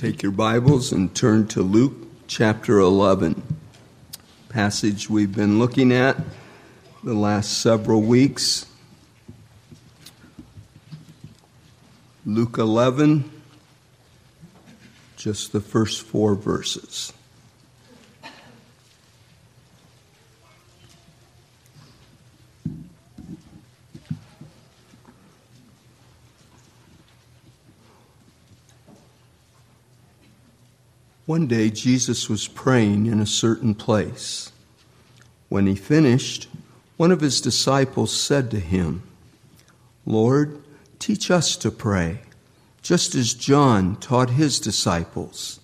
Take your Bibles and turn to Luke chapter 11. Passage we've been looking at the last several weeks. Luke 11, just the first four verses. One day Jesus was praying in a certain place. When he finished, one of his disciples said to him, Lord, teach us to pray, just as John taught his disciples.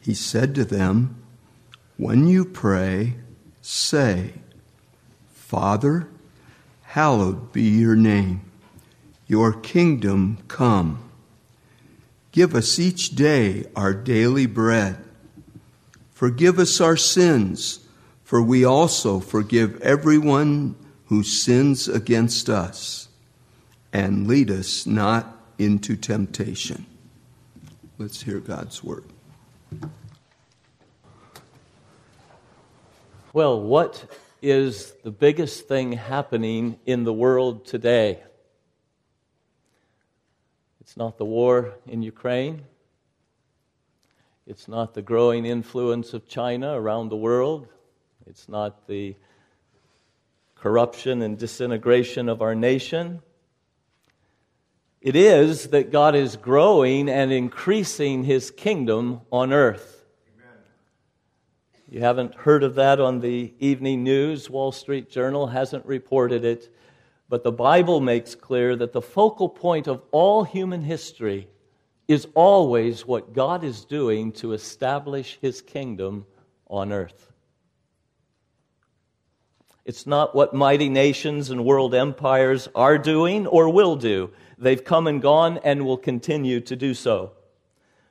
He said to them, When you pray, say, Father, hallowed be your name, your kingdom come. Give us each day our daily bread. Forgive us our sins, for we also forgive everyone who sins against us. And lead us not into temptation. Let's hear God's word. Well, what is the biggest thing happening in the world today? It's not the war in Ukraine. It's not the growing influence of China around the world. It's not the corruption and disintegration of our nation. It is that God is growing and increasing his kingdom on earth. Amen. You haven't heard of that on the evening news. Wall Street Journal hasn't reported it. But the Bible makes clear that the focal point of all human history is always what God is doing to establish his kingdom on earth. It's not what mighty nations and world empires are doing or will do. They've come and gone and will continue to do so.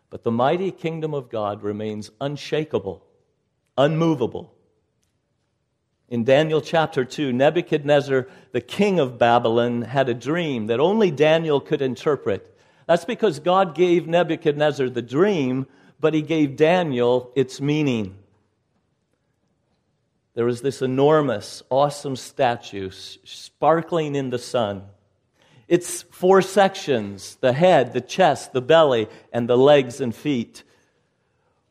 But the mighty kingdom of God remains unshakable, unmovable, in Daniel chapter 2, Nebuchadnezzar, the king of Babylon, had a dream that only Daniel could interpret. That's because God gave Nebuchadnezzar the dream, but he gave Daniel its meaning. There was this enormous, awesome statue sparkling in the sun. It's four sections the head, the chest, the belly, and the legs and feet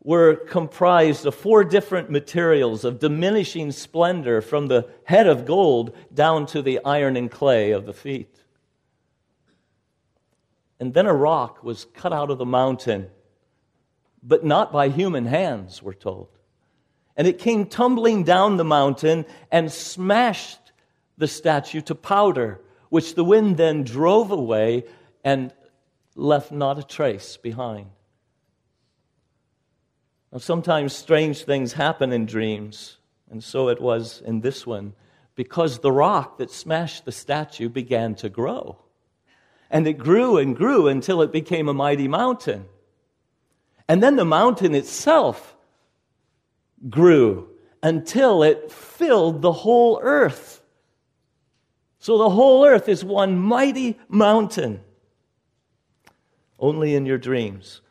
were comprised of four different materials of diminishing splendor from the head of gold down to the iron and clay of the feet. And then a rock was cut out of the mountain, but not by human hands, we're told. And it came tumbling down the mountain and smashed the statue to powder, which the wind then drove away and left not a trace behind. Now, sometimes strange things happen in dreams, and so it was in this one, because the rock that smashed the statue began to grow. And it grew and grew until it became a mighty mountain. And then the mountain itself grew until it filled the whole earth. So the whole earth is one mighty mountain. Only in your dreams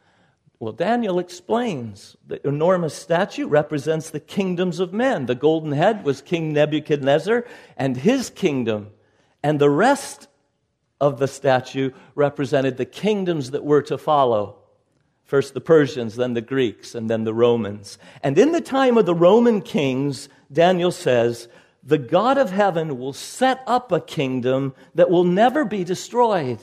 well, Daniel explains the enormous statue represents the kingdoms of men. The golden head was King Nebuchadnezzar and his kingdom, and the rest of the statue represented the kingdoms that were to follow. First the Persians, then the Greeks, and then the Romans. And in the time of the Roman kings, Daniel says, the God of heaven will set up a kingdom that will never be destroyed.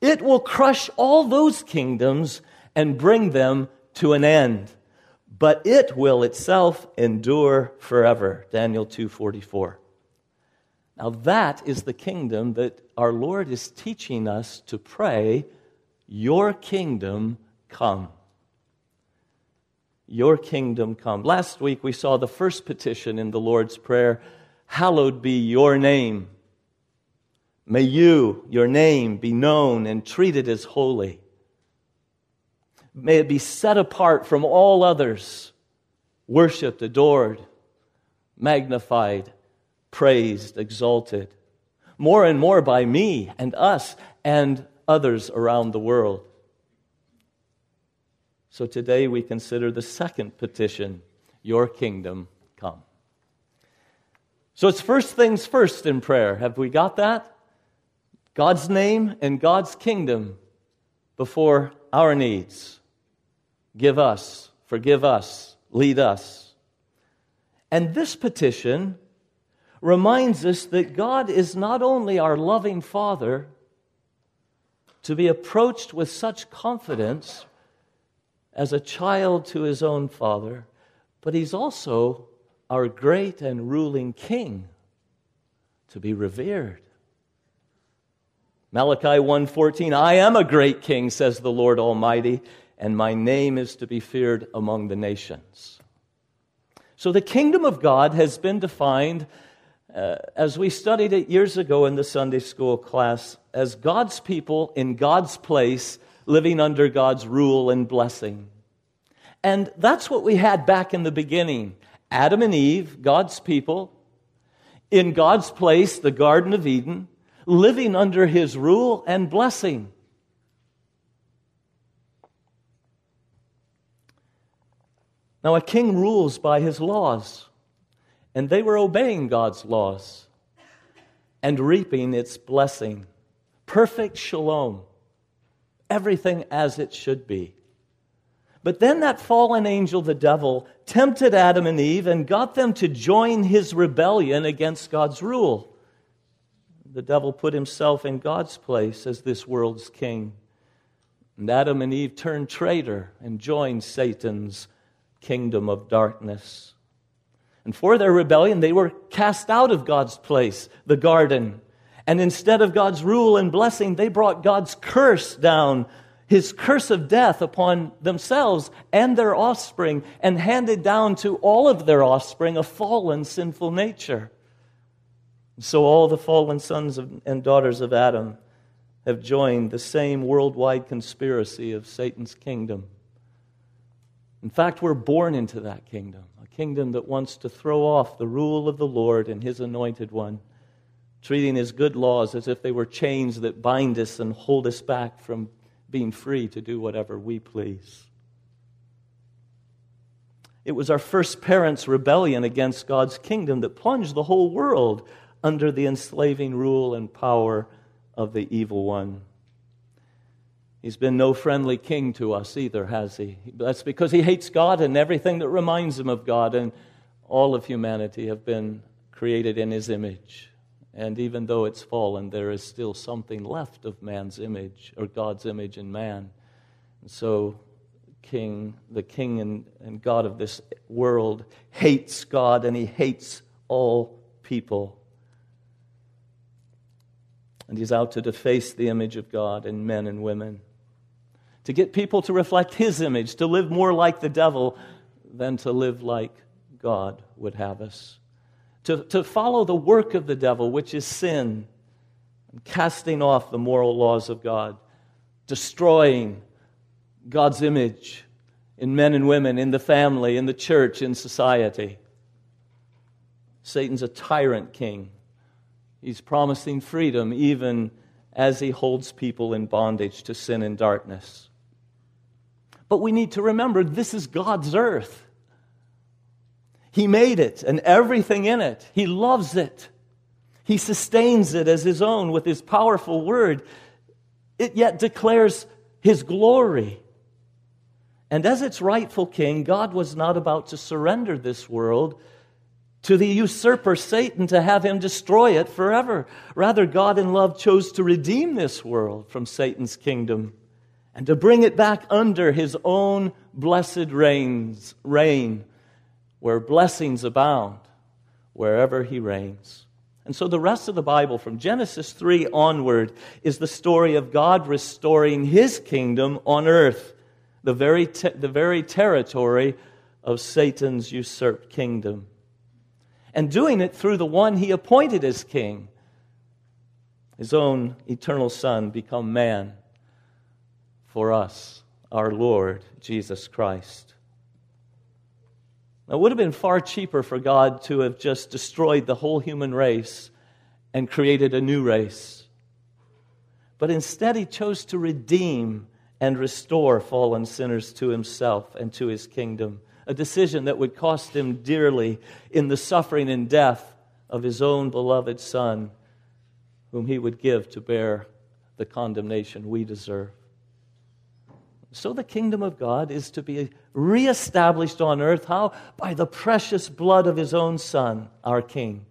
It will crush all those kingdoms and bring them to an end. But it will itself endure forever. Daniel 2:44 now that is the kingdom that our lord is teaching us to pray your kingdom come. Your kingdom come. Last week we saw the first petition in the lord's prayer hallowed be your name. May you your name be known and treated as holy May it be set apart from all others, worshiped, adored, magnified, praised, exalted, more and more by me and us and others around the world. So today we consider the second petition Your kingdom come. So it's first things first in prayer. Have we got that? God's name and God's kingdom before our needs. Give us, forgive us, lead us. And this petition reminds us that God is not only our loving Father, to be approached with such confidence as a child to his own father, but he's also our great and ruling king to be revered. Malachi 1:14 I am a great king says the Lord Almighty and my name is to be feared among the nations. So the kingdom of God has been defined uh, as we studied it years ago in the Sunday school class as God's people in God's place living under God's rule and blessing. And that's what we had back in the beginning. Adam and Eve, God's people, in God's place, the Garden of Eden, living under his rule and blessing. Now, a king rules by his laws, and they were obeying God's laws and reaping its blessing. Perfect shalom, everything as it should be. But then that fallen angel, the devil, tempted Adam and Eve and got them to join his rebellion against God's rule. The devil put himself in God's place as this world's king. And Adam and Eve turned traitor and joined Satan's kingdom of darkness. And for their rebellion, they were cast out of God's place, the garden. And instead of God's rule and blessing, they brought God's curse down his curse of death upon themselves and their offspring and handed down to all of their offspring a fallen sinful nature. So all the fallen sons and daughters of Adam have joined the same worldwide conspiracy of Satan's kingdom. In fact, we're born into that kingdom, a kingdom that wants to throw off the rule of the Lord and his anointed one, treating his good laws as if they were chains that bind us and hold us back from being free to do whatever we please. It was our first parents' rebellion against God's kingdom that plunged the whole world under the enslaving rule and power of the evil one. He's been no friendly king to us either, has he? That's because he hates God and everything that reminds him of God, and all of humanity have been created in his image. And even though it's fallen, there is still something left of man's image or God's image in man. And so, King, the King and, and God of this world, hates God and he hates all people. And he's out to deface the image of God in men and women, to get people to reflect his image, to live more like the devil than to live like God would have us to, to follow the work of the devil, which is sin, casting off the moral laws of God, destroying God's image in men and women, in the family, in the church, in society. Satan's a tyrant king. He's promising freedom even as he holds people in bondage to sin and darkness. But we need to remember this is God's earth. He made it and everything in it. He loves it. He sustains it as his own with his powerful word. It yet declares his glory. And as its rightful king, God was not about to surrender this world to the usurper Satan to have him destroy it forever. Rather, God in love chose to redeem this world from Satan's kingdom and to bring it back under his own blessed reigns, reign where blessings abound wherever he reigns. And so the rest of the Bible, from Genesis 3 onward, is the story of God restoring his kingdom on earth, the very, te- the very territory of Satan's usurped kingdom. And doing it through the one he appointed as king, his own eternal Son, become man for us, our Lord Jesus Christ. It would have been far cheaper for God to have just destroyed the whole human race and created a new race. But instead, He chose to redeem and restore fallen sinners to himself and to his kingdom. A decision that would cost him dearly in the suffering and death of his own beloved Son, whom he would give to bear the condemnation we deserve. So the kingdom of God is to be reestablished on earth. How? By the precious blood of his own Son, our King.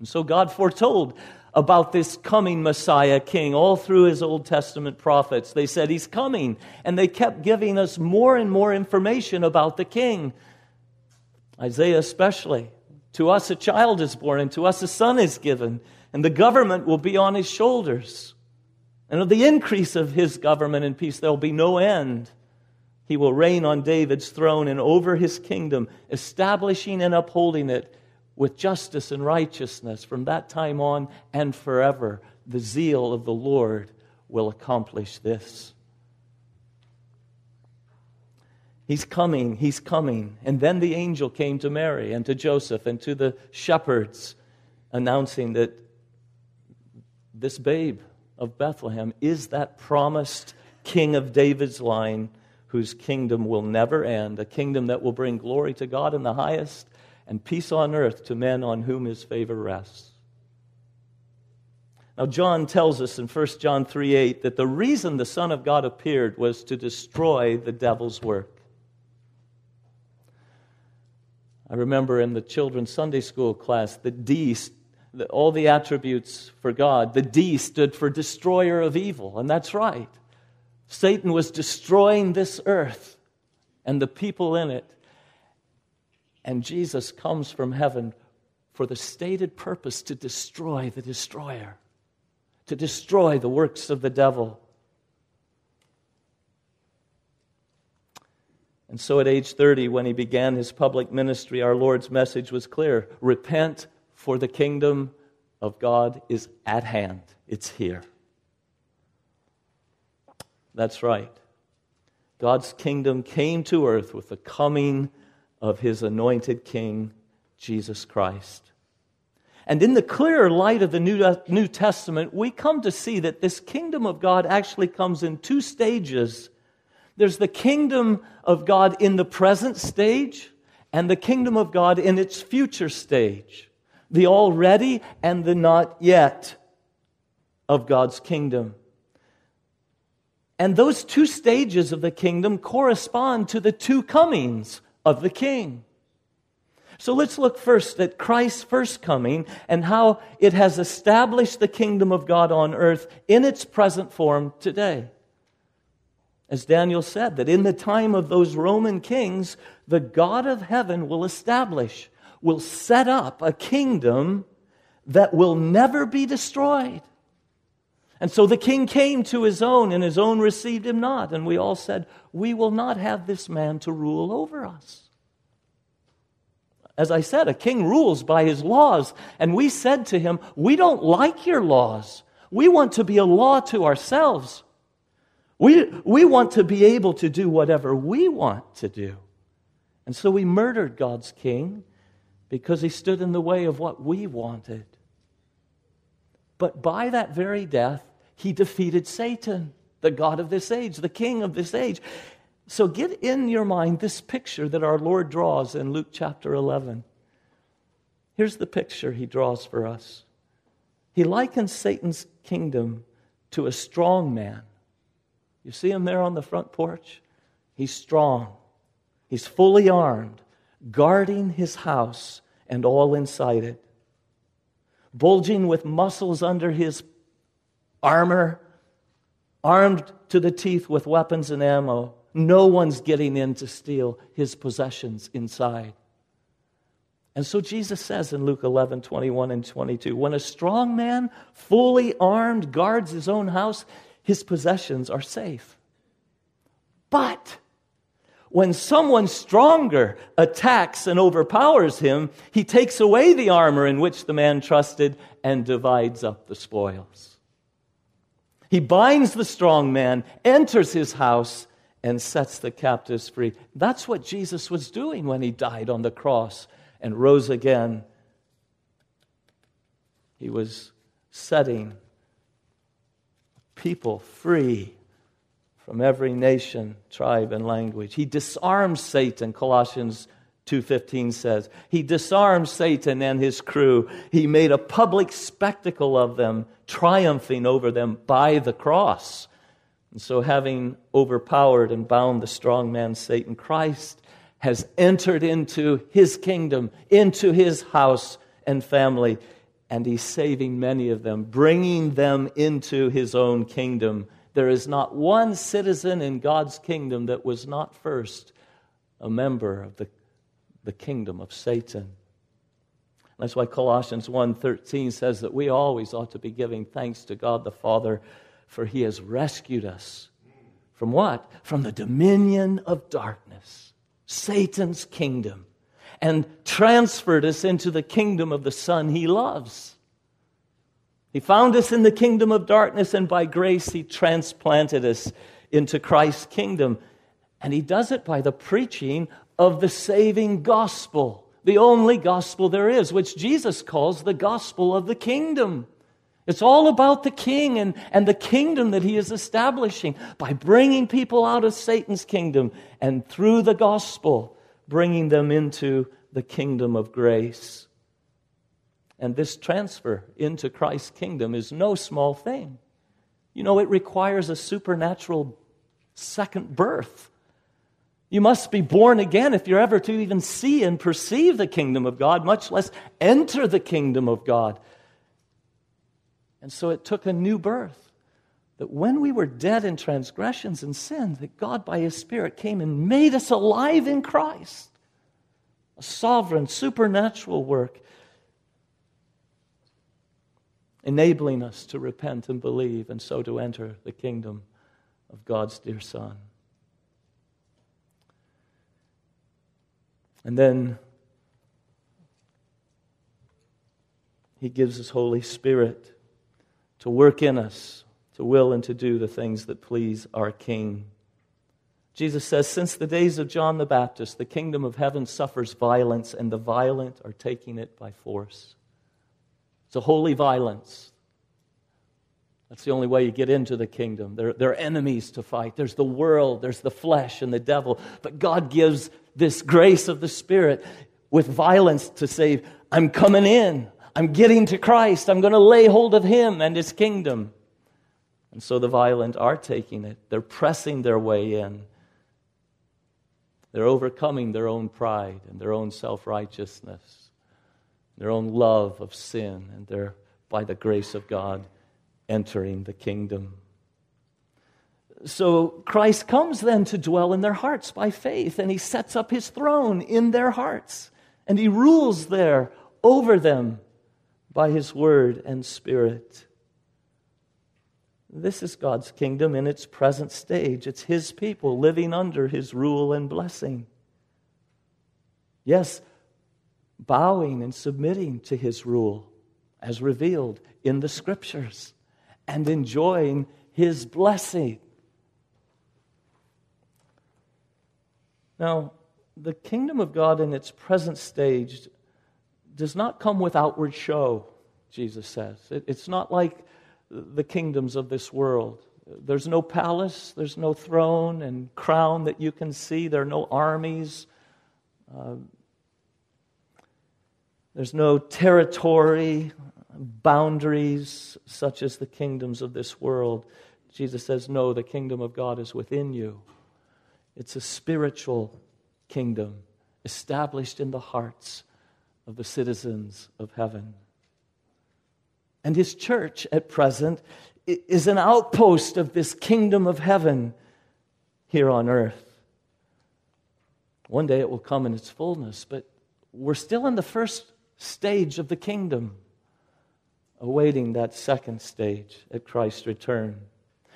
And so God foretold about this coming Messiah King all through his Old Testament prophets. They said he's coming, and they kept giving us more and more information about the King. Isaiah, especially. To us a child is born, and to us a son is given, and the government will be on his shoulders. And of the increase of his government and peace, there will be no end. He will reign on David's throne and over his kingdom, establishing and upholding it with justice and righteousness from that time on and forever. The zeal of the Lord will accomplish this. He's coming, he's coming. And then the angel came to Mary and to Joseph and to the shepherds, announcing that this babe of Bethlehem is that promised king of David's line whose kingdom will never end, a kingdom that will bring glory to God in the highest and peace on earth to men on whom his favor rests. Now, John tells us in 1 John 3 8 that the reason the Son of God appeared was to destroy the devil's work. I remember in the children's Sunday school class, the D the, all the attributes for God. The D stood for destroyer of evil, and that's right. Satan was destroying this earth and the people in it. And Jesus comes from heaven for the stated purpose to destroy the destroyer, to destroy the works of the devil. And so at age 30, when he began his public ministry, our Lord's message was clear repent for the kingdom of God is at hand, it's here. That's right. God's kingdom came to earth with the coming of his anointed king, Jesus Christ. And in the clearer light of the New, New Testament, we come to see that this kingdom of God actually comes in two stages. There's the kingdom of God in the present stage, and the kingdom of God in its future stage the already and the not yet of God's kingdom. And those two stages of the kingdom correspond to the two comings of the king. So let's look first at Christ's first coming and how it has established the kingdom of God on earth in its present form today. As Daniel said, that in the time of those Roman kings, the God of heaven will establish will set up a kingdom that will never be destroyed. And so the king came to his own, and his own received him not. And we all said, We will not have this man to rule over us. As I said, a king rules by his laws. And we said to him, We don't like your laws. We want to be a law to ourselves. We, we want to be able to do whatever we want to do. And so we murdered God's king because he stood in the way of what we wanted. But by that very death, he defeated Satan, the God of this age, the king of this age. So get in your mind this picture that our Lord draws in Luke chapter 11. Here's the picture he draws for us. He likens Satan's kingdom to a strong man. You see him there on the front porch? He's strong, he's fully armed guarding his house and all inside it, bulging with muscles under his armor, armed to the teeth with weapons and ammo. No one's getting in to steal his possessions inside. And so Jesus says in Luke 11, 21 and 22 when a strong man, fully armed, guards his own house, his possessions are safe. But when someone stronger attacks and overpowers him, he takes away the armor in which the man trusted and divides up the spoils. He binds the strong man, enters his house, and sets the captives free. That's what Jesus was doing when he died on the cross and rose again. He was setting people free from every nation, tribe, and language. He disarms Satan, Colossians 2:15 says. He disarmed Satan and his crew. He made a public spectacle of them, triumphing over them by the cross. And so having overpowered and bound the strong man Satan, Christ has entered into his kingdom, into his house and family, and he's saving many of them, bringing them into his own kingdom there is not one citizen in God's kingdom that was not first a member of the, the kingdom of Satan. That's why Colossians 1:13 says that we always ought to be giving thanks to God the Father for he has rescued us from what? From the dominion of darkness, Satan's kingdom, and transferred us into the kingdom of the Son he loves. He found us in the kingdom of darkness, and by grace, He transplanted us into Christ's kingdom. And He does it by the preaching of the saving gospel, the only gospel there is, which Jesus calls the gospel of the kingdom. It's all about the king and, and the kingdom that he is establishing by bringing people out of Satan's kingdom and through the gospel, bringing them into the kingdom of grace. And this transfer into Christ's kingdom is no small thing. You know, it requires a supernatural second birth. You must be born again if you're ever to even see and perceive the kingdom of God, much less enter the kingdom of God. And so it took a new birth. That when we were dead in transgressions and sin, that God by His Spirit came and made us alive in Christ. A sovereign, supernatural work enabling us to repent and believe, and so to enter the kingdom of God's dear Son. And then He gives His Holy Spirit to work in us, to will and to do the things that please our King. Jesus says, Since the days of John the Baptist, the kingdom of heaven suffers violence, and the violent are taking it by force. It's a holy violence. That's the only way you get into the kingdom. There, there, are enemies to fight. There's the world, there's the flesh and the devil. But God gives this grace of the Spirit with violence to say, I'm coming in. I'm getting to Christ. I'm going to lay hold of Him and His kingdom. And so the violent are taking it. They're pressing their way in. They're overcoming their own pride and their own self righteousness their own love of sin, and they're, by the grace of God, entering the kingdom. So Christ comes then to dwell in their hearts by faith, and he sets up his throne in their hearts, and he rules there over them by his word and spirit. This is God's kingdom in its present stage. It's his people living under his rule and blessing. Yes, bowing and submitting to his rule as revealed in the scriptures and enjoying his blessing. Now, the kingdom of God in its present stage does not come with outward show, Jesus says. It, it's not like the kingdoms of this world. There's no palace, there's no throne and crown that you can see, there are no armies. Uh, there's no territory, boundaries such as the kingdoms of this world. Jesus says, No, the kingdom of God is within you. It's a spiritual kingdom established in the hearts of the citizens of heaven. And his church at present is an outpost of this kingdom of heaven here on earth. One day it will come in its fullness, but we're still in the first stage of the kingdom, awaiting that second stage at Christ's return.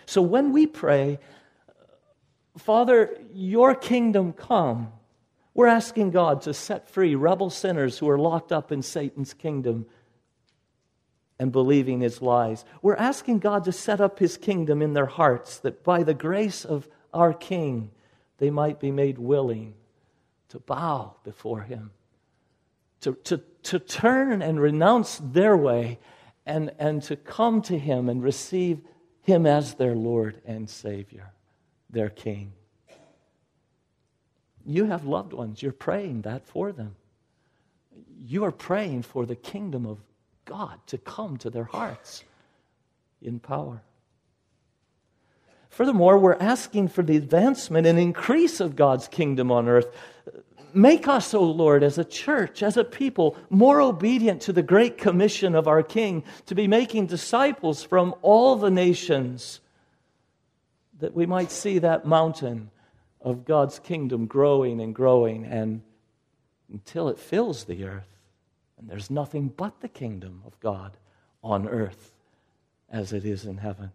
So when we pray, Father, your kingdom come, we're asking God to set free rebel sinners who are locked up in Satan's kingdom and believing his lies. We're asking God to set up his kingdom in their hearts that by the grace of our King, they might be made willing to bow before him to, to, to turn and renounce their way and, and to come to Him and receive Him as their Lord and Savior. their king. You have loved ones, you're praying that for them. You are praying for the kingdom of God to come to their hearts in power. Furthermore, we're asking for the advancement and increase of God's kingdom on earth. Make us, O Lord, as a church, as a people, more obedient to the great commission of our King to be making disciples from all the nations, that we might see that mountain of God's kingdom growing and growing and until it fills the earth. And there's nothing but the kingdom of God on earth as it is in heaven.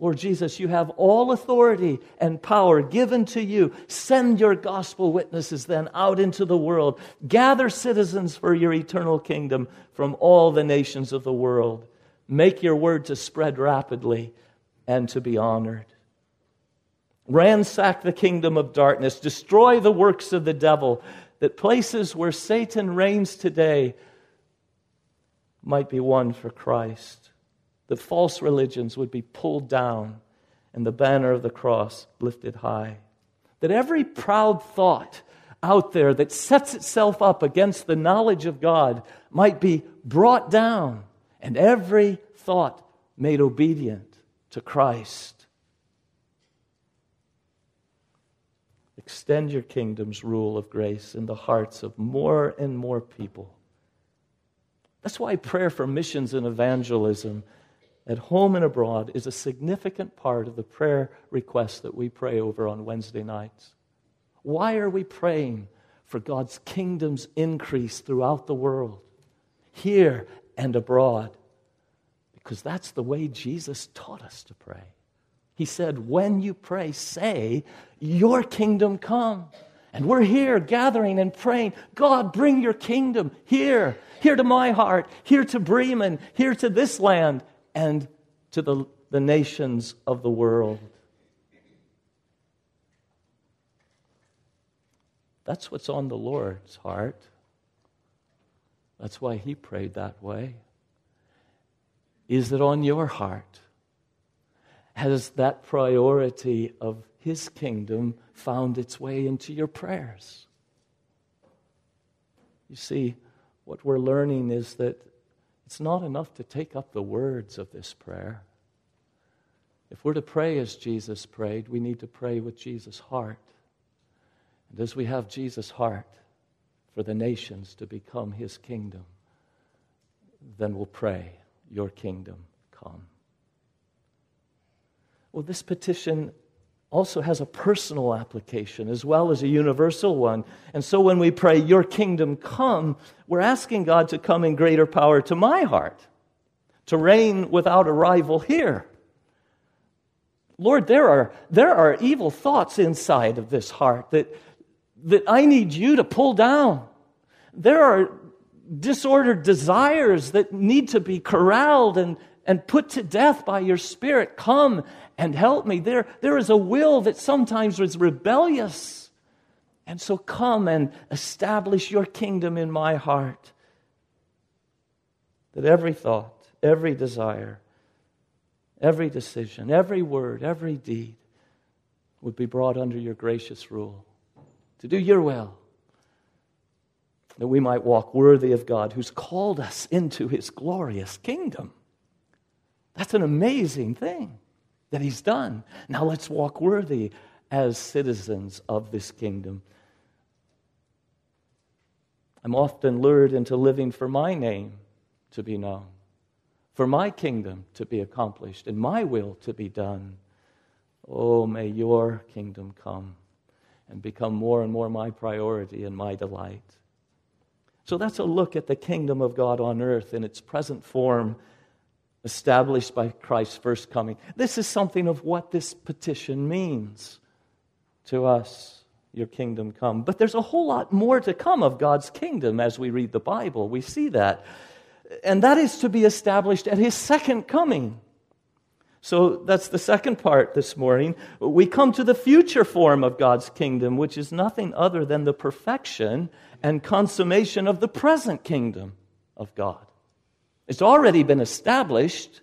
Lord Jesus, you have all authority and power given to you. Send your gospel witnesses then out into the world. Gather citizens for your eternal kingdom from all the nations of the world. Make your word to spread rapidly and to be honored. Ransack the kingdom of darkness. Destroy the works of the devil, that places where Satan reigns today might be won for Christ the false religions would be pulled down and the banner of the cross lifted high. That every proud thought out there that sets itself up against the knowledge of God might be brought down and every thought made obedient to Christ. Extend your kingdom's rule of grace in the hearts of more and more people. That's why prayer for missions and evangelism at home and abroad is a significant part of the prayer request that we pray over on Wednesday nights. Why are we praying for God's kingdom's increase throughout the world, here and abroad? Because that's the way Jesus taught us to pray. He said, When you pray, say, Your kingdom come. And we're here gathering and praying, God, bring your kingdom here, here to my heart, here to Bremen, here to this land, and to the, the nations of the world. That's what's on the Lord's heart. That's why he prayed that way. Is it on your heart? Has that priority of his kingdom found its way into your prayers? You see, what we're learning is that it's not enough to take up the words of this prayer. If we're to pray as Jesus prayed, we need to pray with Jesus' heart. And as we have Jesus' heart for the nations to become his kingdom, then we'll pray, Your kingdom come. Well, this petition also has a personal application as well as a universal one. And so when we pray, Your kingdom come, we're asking God to come in greater power to my heart, to reign without a rival here. Lord, there are, there are evil thoughts inside of this heart that, that I need you to pull down. There are disordered desires that need to be corralled and, and put to death by your Spirit. Come and help me. There, there is a will that sometimes is rebellious. And so come and establish your kingdom in my heart. That every thought, every desire, every decision, every word, every deed would be brought under your gracious rule. To do your will. That we might walk worthy of God who's called us into his glorious kingdom. That's an amazing thing that he's done. Now let's walk worthy as citizens of this kingdom. I'm often lured into living for my name to be known, for my kingdom to be accomplished, and my will to be done. Oh, may your kingdom come and become more and more my priority and my delight. So that's a look at the kingdom of God on earth in its present form established by Christ's first coming. This is something of what this petition means to us. Your kingdom come. But there's a whole lot more to come of God's kingdom as we read the Bible. We see that. And that is to be established at his second coming. So that's the second part this morning. We come to the future form of God's kingdom, which is nothing other than the perfection and consummation of the present kingdom of God. It's already been established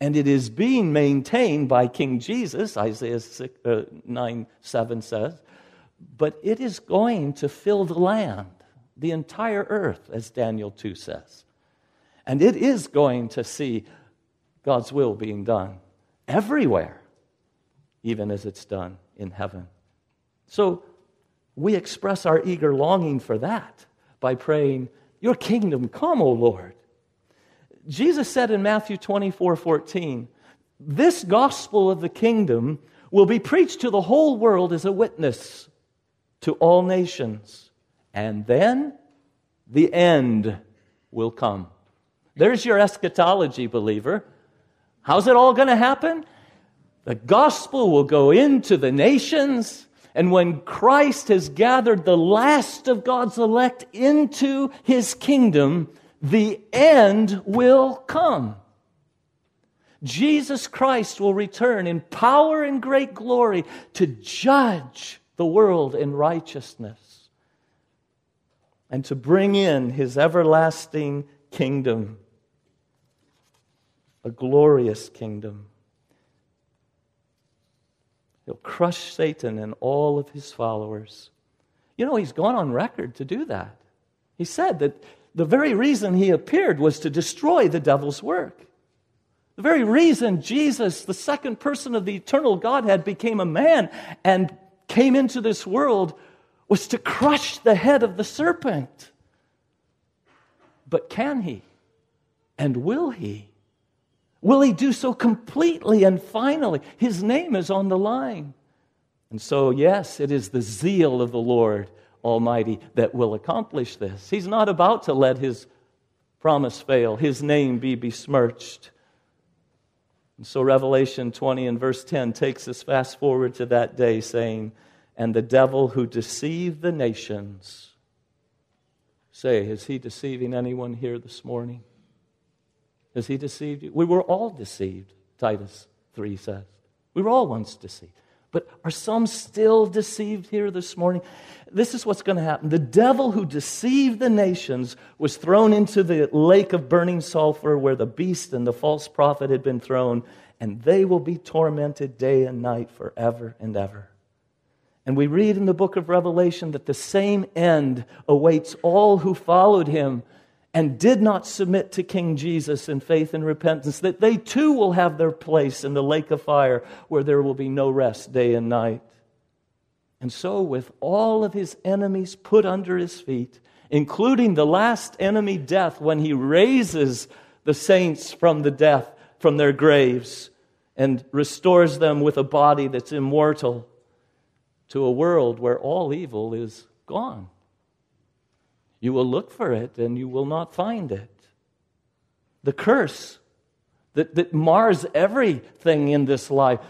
And it is being maintained by King Jesus, Isaiah 6, uh, 9 7 says, but it is going to fill the land, the entire earth, as Daniel 2 says. And it is going to see God's will being done everywhere, even as it's done in heaven. So we express our eager longing for that by praying, Your kingdom come, O Lord. Jesus said in Matthew 24 14, This gospel of the kingdom will be preached to the whole world as a witness to all nations, and then the end will come. There's your eschatology, believer. How's it all going to happen? The gospel will go into the nations, and when Christ has gathered the last of God's elect into his kingdom, the end will come. Jesus Christ will return in power and great glory to judge the world in righteousness and to bring in his everlasting kingdom, a glorious kingdom. He'll crush Satan and all of his followers. You know, he's gone on record to do that. He said that the very reason he appeared was to destroy the devil's work. The very reason Jesus, the second person of the eternal Godhead, became a man and came into this world was to crush the head of the serpent. But can he? And will he? Will he do so completely and finally? His name is on the line. And so, yes, it is the zeal of the Lord Almighty that will accomplish this. He's not about to let his promise fail, his name be besmirched. And so, Revelation 20 and verse 10 takes us fast forward to that day, saying, And the devil who deceived the nations. Say, is he deceiving anyone here this morning? Has he deceived you? We were all deceived, Titus 3 says. We were all once deceived. But are some still deceived here this morning? This is what's going to happen. The devil who deceived the nations was thrown into the lake of burning sulfur where the beast and the false prophet had been thrown, and they will be tormented day and night forever and ever. And we read in the book of Revelation that the same end awaits all who followed him and did not submit to King Jesus in faith and repentance, that they too will have their place in the lake of fire where there will be no rest day and night. And so, with all of his enemies put under his feet, including the last enemy, death, when he raises the saints from the death, from their graves, and restores them with a body that's immortal to a world where all evil is gone. You will look for it and you will not find it. The curse that, that mars everything in this life,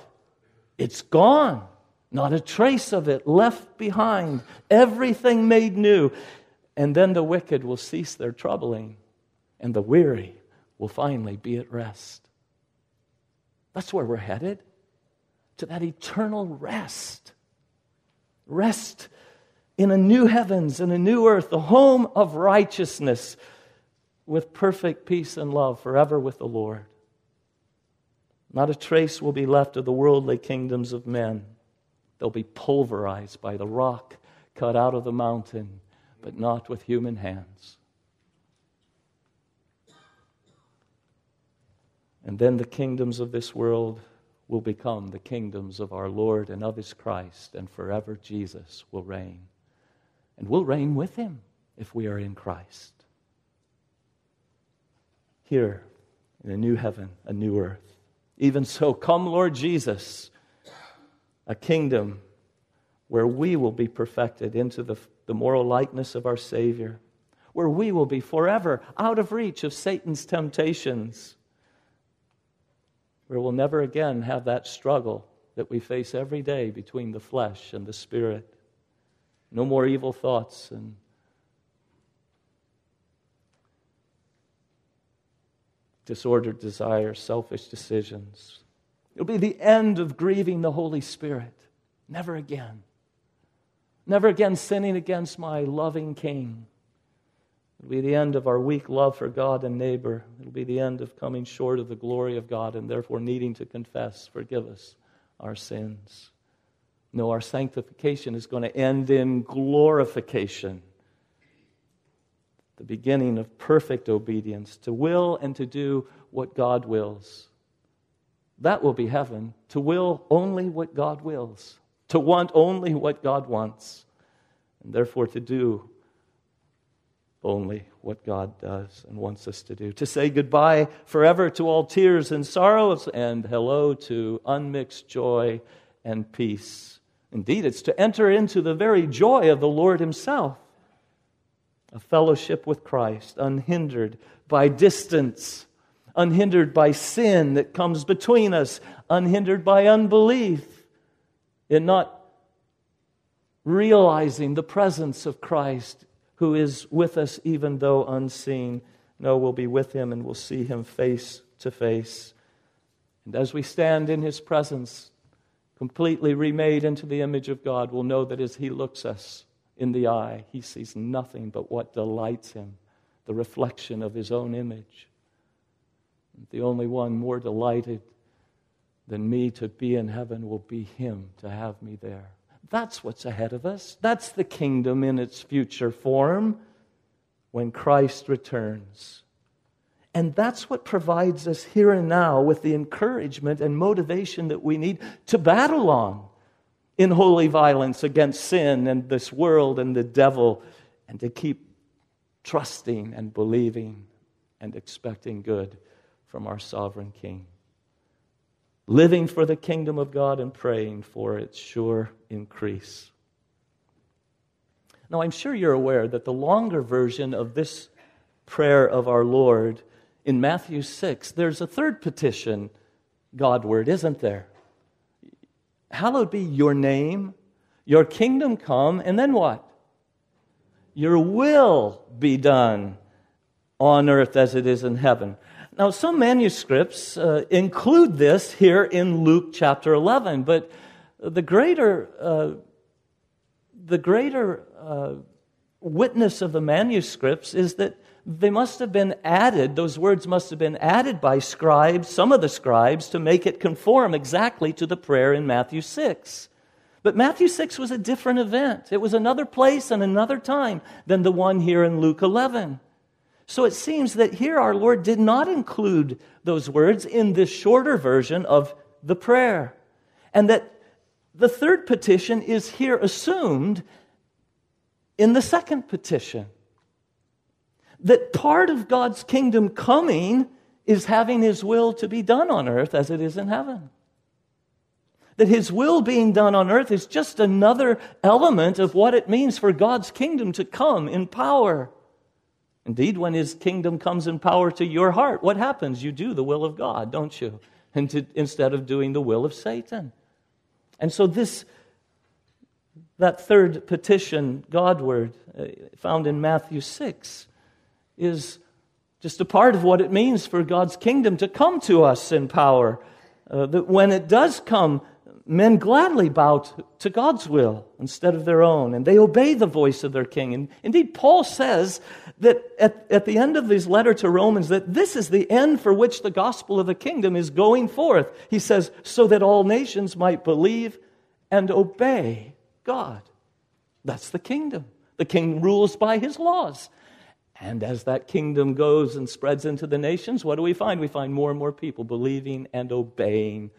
it's gone. Not a trace of it left behind. Everything made new. And then the wicked will cease their troubling, and the weary will finally be at rest. That's where we're headed to that eternal rest. Rest in a new heavens and a new earth, the home of righteousness with perfect peace and love forever with the Lord. Not a trace will be left of the worldly kingdoms of men. They'll be pulverized by the rock cut out of the mountain, but not with human hands. And then the kingdoms of this world will become the kingdoms of our Lord and of his Christ, and forever Jesus will reign and we'll reign with him if we are in Christ. Here, in a new heaven, a new earth. Even so, come, Lord Jesus, a kingdom where we will be perfected into the, the moral likeness of our Savior, where we will be forever out of reach of Satan's temptations, where we'll never again have that struggle that we face every day between the flesh and the spirit. No more evil thoughts and disordered desires, selfish decisions. It'll be the end of grieving the Holy Spirit. Never again. Never again sinning against my loving King. It'll be the end of our weak love for God and neighbor. It'll be the end of coming short of the glory of God and therefore needing to confess, forgive us our sins. No, our sanctification is going to end in glorification. The beginning of perfect obedience to will and to do what God wills. That will be heaven. To will only what God wills, to want only what God wants, and therefore to do only what God does and wants us to do. To say goodbye forever to all tears and sorrows and hello to unmixed joy and peace. Indeed, it's to enter into the very joy of the Lord Himself, a fellowship with Christ, unhindered by distance, unhindered by sin that comes between us, unhindered by unbelief, in not realizing the presence of Christ who is with us even though unseen. No, we'll be with him and we'll see him face to face. And as we stand in his presence, completely remade into the image of God, we'll know that as he looks us in the eye, he sees nothing but what delights him, the reflection of his own image. The only one more delighted than me to be in heaven will be him to have me there. That's what's ahead of us. That's the kingdom in its future form when Christ returns. And that's what provides us here and now with the encouragement and motivation that we need to battle on in holy violence against sin and this world and the devil, and to keep trusting and believing and expecting good from our sovereign King living for the kingdom of God and praying for its sure increase. Now, I'm sure you're aware that the longer version of this prayer of our Lord in Matthew 6, there's a third petition, Godward, isn't there? Hallowed be your name, your kingdom come, and then what? Your will be done on earth as it is in heaven. Now, some manuscripts uh, include this here in Luke chapter 11, but the greater, uh, the greater uh, witness of the manuscripts is that they must have been added, those words must have been added by scribes, some of the scribes, to make it conform exactly to the prayer in Matthew 6. But Matthew 6 was a different event. It was another place and another time than the one here in Luke 11. So it seems that here our Lord did not include those words in this shorter version of the prayer. And that the third petition is here assumed in the second petition. That part of God's kingdom coming is having his will to be done on earth as it is in heaven. That his will being done on earth is just another element of what it means for God's kingdom to come in power. Indeed, when his kingdom comes in power to your heart, what happens? You do the will of God, don't you? And instead of doing the will of Satan. And so this that third petition, Godward, uh, found in Matthew 6, is just a part of what it means for God's kingdom to come to us in power. Uh, that when it does come, men gladly bow to God's will instead of their own, and they obey the voice of their king. And indeed, Paul says that at, at the end of his letter to Romans, that this is the end for which the gospel of the kingdom is going forth. He says, so that all nations might believe and obey God. That's the kingdom. The king rules by his laws. And as that kingdom goes and spreads into the nations, what do we find? We find more and more people believing and obeying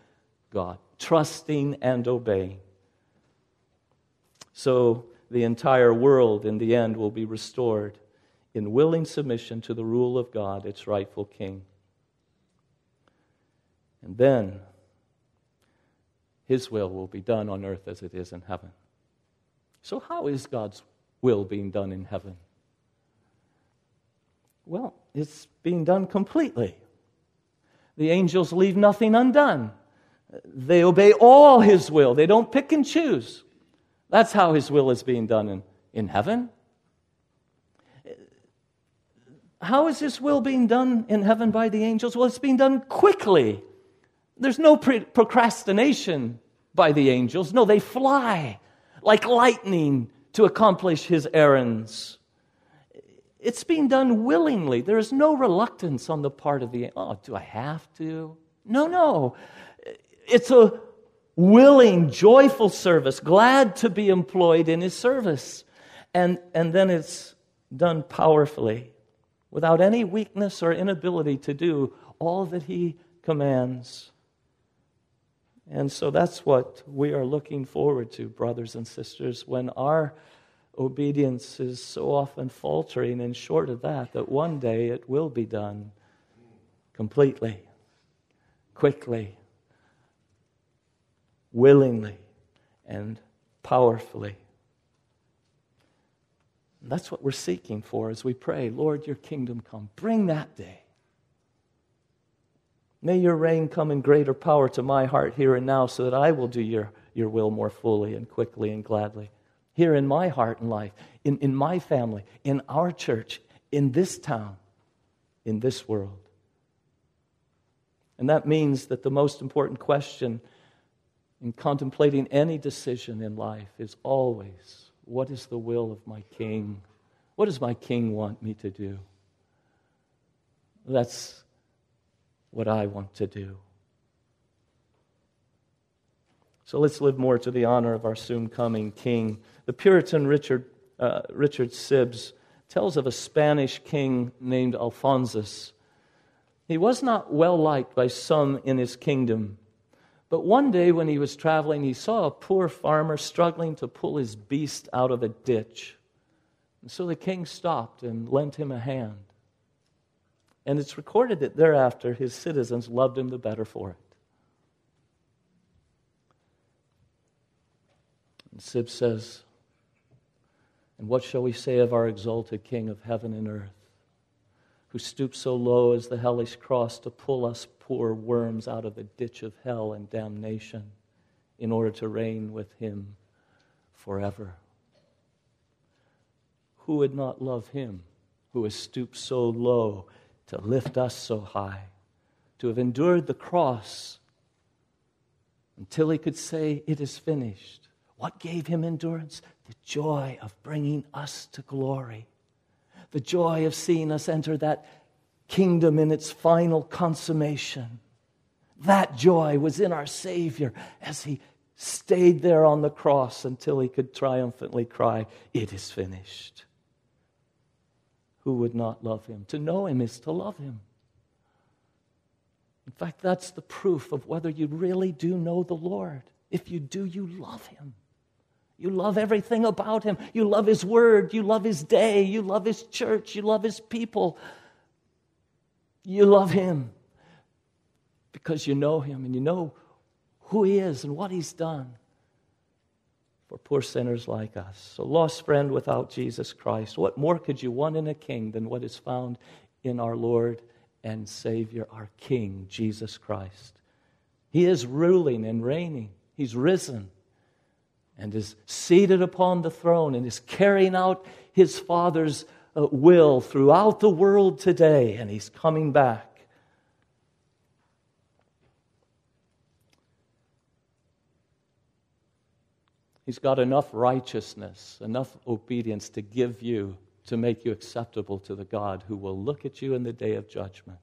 God trusting and obeying. So the entire world in the end will be restored in willing submission to the rule of God, its rightful king. And then his will will be done on earth as it is in heaven. So, how is God's will being done in heaven? Well, it's being done completely. The angels leave nothing undone. They obey all His will, they don't pick and choose. That's how His will is being done in, in heaven. How is His will being done in heaven by the angels? Well, it's being done quickly. There's no pre- procrastination by the angels. No, they fly like lightning to accomplish His errands. It's being done willingly. There is no reluctance on the part of the, oh, do I have to? No, no. It's a willing, joyful service, glad to be employed in his service. And, and then it's done powerfully, without any weakness or inability to do all that he commands. And so that's what we are looking forward to, brothers and sisters, when our obedience is so often faltering and short of that, that one day it will be done completely, quickly, willingly, and powerfully. And that's what we're seeking for as we pray, Lord, your kingdom come. Bring that day. May your reign come in greater power to my heart here and now so that I will do your, your will more fully and quickly and gladly. Here in my heart and life, in, in my family, in our church, in this town, in this world. And that means that the most important question in contemplating any decision in life is always what is the will of my king? What does my king want me to do? That's what I want to do. So let's live more to the honor of our soon coming king. The Puritan Richard, uh, Richard Sibbes tells of a Spanish king named Alphonsus. He was not well liked by some in his kingdom. But one day when he was traveling, he saw a poor farmer struggling to pull his beast out of a ditch. And so the king stopped and lent him a hand. And it's recorded that thereafter his citizens loved him the better for it. And Sibbes says, And what shall we say of our exalted King of heaven and earth, who stooped so low as the hellish cross to pull us poor worms out of the ditch of hell and damnation in order to reign with him forever? Who would not love him who has stooped so low to lift us so high, to have endured the cross until he could say, It is finished. What gave him endurance? The joy of bringing us to glory, the joy of seeing us enter that kingdom in its final consummation. That joy was in our Savior as he stayed there on the cross until he could triumphantly cry, It is finished who would not love him? To know him is to love him. In fact, that's the proof of whether you really do know the Lord. If you do, you love him. You love everything about him. You love his word. You love his day. You love his church. You love his people. You love him because you know him and you know who he is and what he's done for poor sinners like us. A lost friend without Jesus Christ. What more could you want in a king than what is found in our Lord and Savior, our King, Jesus Christ? He is ruling and reigning, He's risen and is seated upon the throne and is carrying out His Father's uh, will throughout the world today, and He's coming back. He's got enough righteousness, enough obedience to give you, to make you acceptable to the God who will look at you in the day of judgment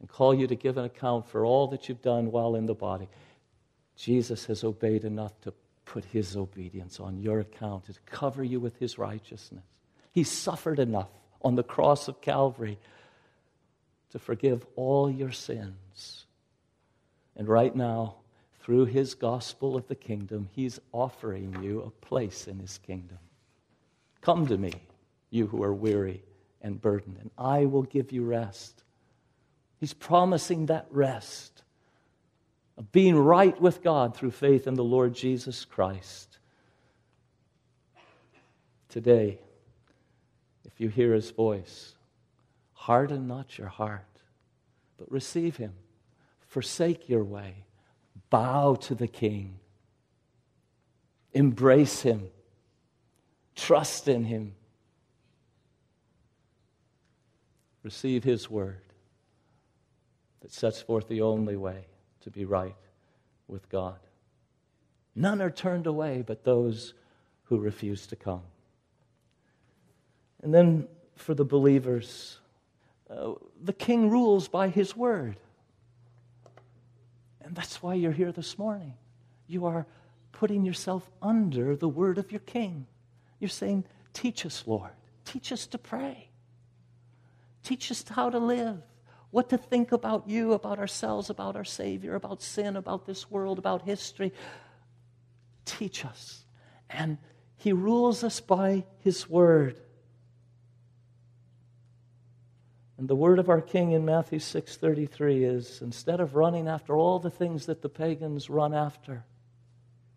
and call you to give an account for all that you've done while in the body. Jesus has obeyed enough to put his obedience on your account, to cover you with his righteousness. He suffered enough on the cross of Calvary to forgive all your sins. And right now, through his gospel of the kingdom, he's offering you a place in his kingdom. Come to me, you who are weary and burdened, and I will give you rest. He's promising that rest of being right with God through faith in the Lord Jesus Christ. Today, if you hear his voice, harden not your heart, but receive him. Forsake your way Bow to the King. Embrace Him. Trust in Him. Receive His word that sets forth the only way to be right with God. None are turned away but those who refuse to come. And then for the believers. Uh, the king rules by his word. And that's why you're here this morning. You are putting yourself under the word of your king. You're saying, Teach us, Lord. Teach us to pray. Teach us how to live, what to think about you, about ourselves, about our Savior, about sin, about this world, about history. Teach us. And He rules us by His word. And the word of our king in Matthew 6:33 is instead of running after all the things that the pagans run after,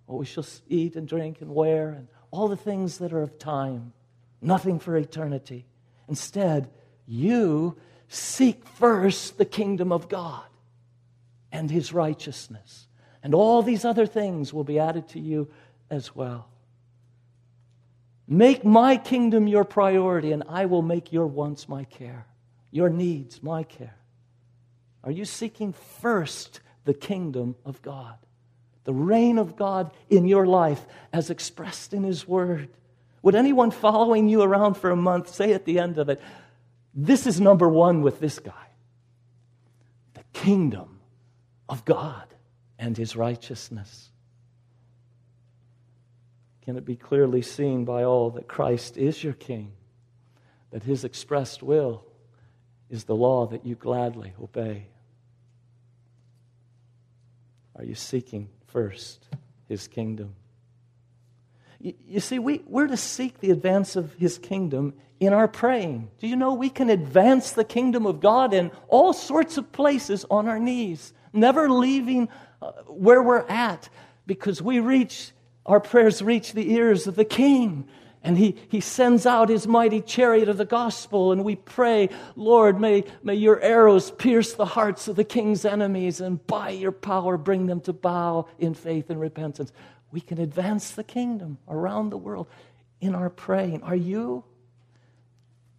what we shall eat and drink and wear and all the things that are of time, nothing for eternity. Instead, you seek first the kingdom of God and his righteousness, and all these other things will be added to you as well. Make my kingdom your priority, and I will make your wants my care your needs, my care? Are you seeking first the kingdom of God, the reign of God in your life as expressed in His Word? Would anyone following you around for a month say at the end of it, This is number one with this guy? The kingdom of God and His righteousness. Can it be clearly seen by all that Christ is your King, that His expressed will is the law that you gladly obey? Are you seeking first his kingdom? You, you see, we, we're to seek the advance of his kingdom in our praying. Do you know we can advance the kingdom of God in all sorts of places on our knees, never leaving uh, where we're at because we reach, our prayers reach the ears of the king and he, he sends out his mighty chariot of the gospel, and we pray, Lord, may, may your arrows pierce the hearts of the king's enemies, and by your power bring them to bow in faith and repentance. We can advance the kingdom around the world in our praying. Are you?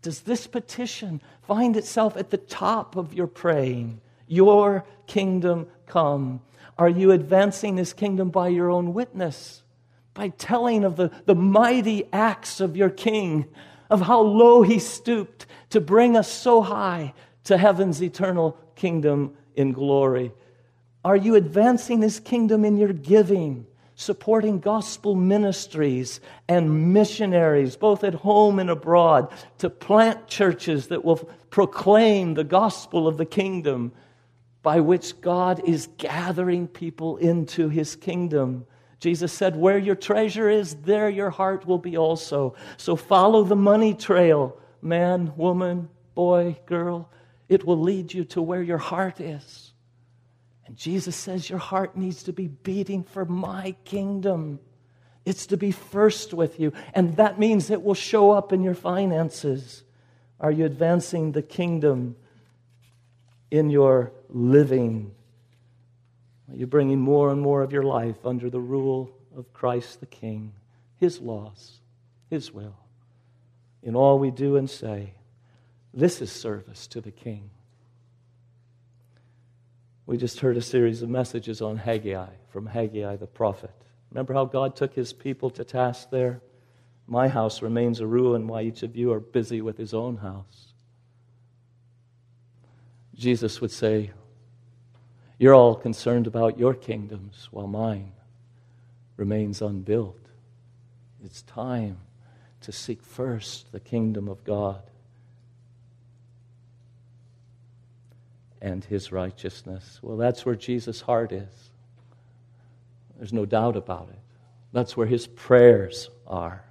Does this petition find itself at the top of your praying? Your kingdom come. Are you advancing this kingdom by your own witness? by telling of the, the mighty acts of your King, of how low he stooped to bring us so high to heaven's eternal kingdom in glory. Are you advancing his kingdom in your giving, supporting gospel ministries and missionaries, both at home and abroad, to plant churches that will proclaim the gospel of the kingdom by which God is gathering people into his kingdom? Jesus said, Where your treasure is, there your heart will be also. So follow the money trail, man, woman, boy, girl. It will lead you to where your heart is. And Jesus says, Your heart needs to be beating for my kingdom. It's to be first with you. And that means it will show up in your finances. Are you advancing the kingdom in your living? Are You're bringing more and more of your life under the rule of Christ the King, His laws, His will. In all we do and say, this is service to the King. We just heard a series of messages on Haggai from Haggai the prophet. Remember how God took his people to task there? My house remains a ruin while each of you are busy with his own house. Jesus would say, you're all concerned about your kingdoms while mine remains unbuilt. It's time to seek first the kingdom of God and his righteousness. Well, that's where Jesus' heart is. There's no doubt about it. That's where his prayers are.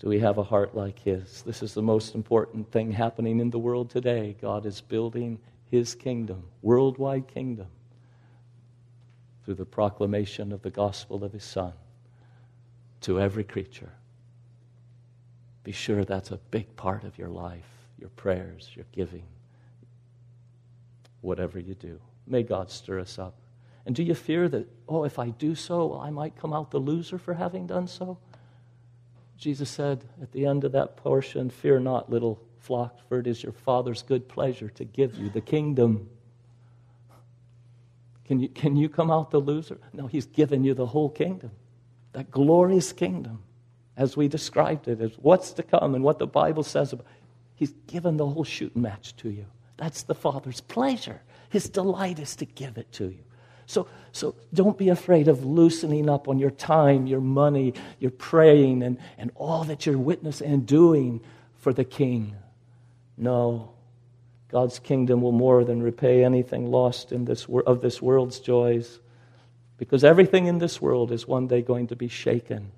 Do we have a heart like his? This is the most important thing happening in the world today. God is building his kingdom, worldwide kingdom, through the proclamation of the gospel of his Son to every creature. Be sure that's a big part of your life, your prayers, your giving, whatever you do. May God stir us up. And do you fear that, oh, if I do so, I might come out the loser for having done so? Jesus said at the end of that portion, Fear not, little flock, for it is your Father's good pleasure to give you the kingdom. Can you, can you come out the loser? No, He's given you the whole kingdom, that glorious kingdom. as we described it, as what's to come and what the Bible says about. He's given the whole shooting match to you. That's the Father's pleasure. His delight is to give it to you. So, so don't be afraid of loosening up on your time, your money, your praying, and, and all that you're witnessing and doing for the King. No. God's kingdom will more than repay anything lost in this, of this world's joys, because everything in this world is one day going to be shaken.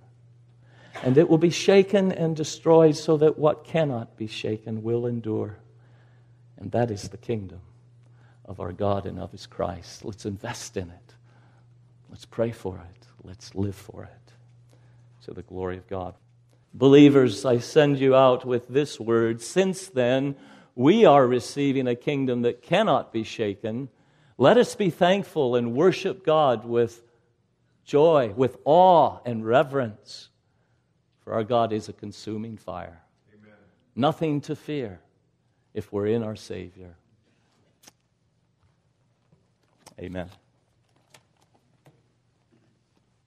And it will be shaken and destroyed so that what cannot be shaken will endure. And that is the kingdom of our God and of his Christ. Let's invest in it. Let's pray for it. Let's live for it to the glory of God. Believers, I send you out with this word. Since then, we are receiving a kingdom that cannot be shaken. Let us be thankful and worship God with joy, with awe and reverence. For our God is a consuming fire. Amen. Nothing to fear if we're in our Savior. Amen.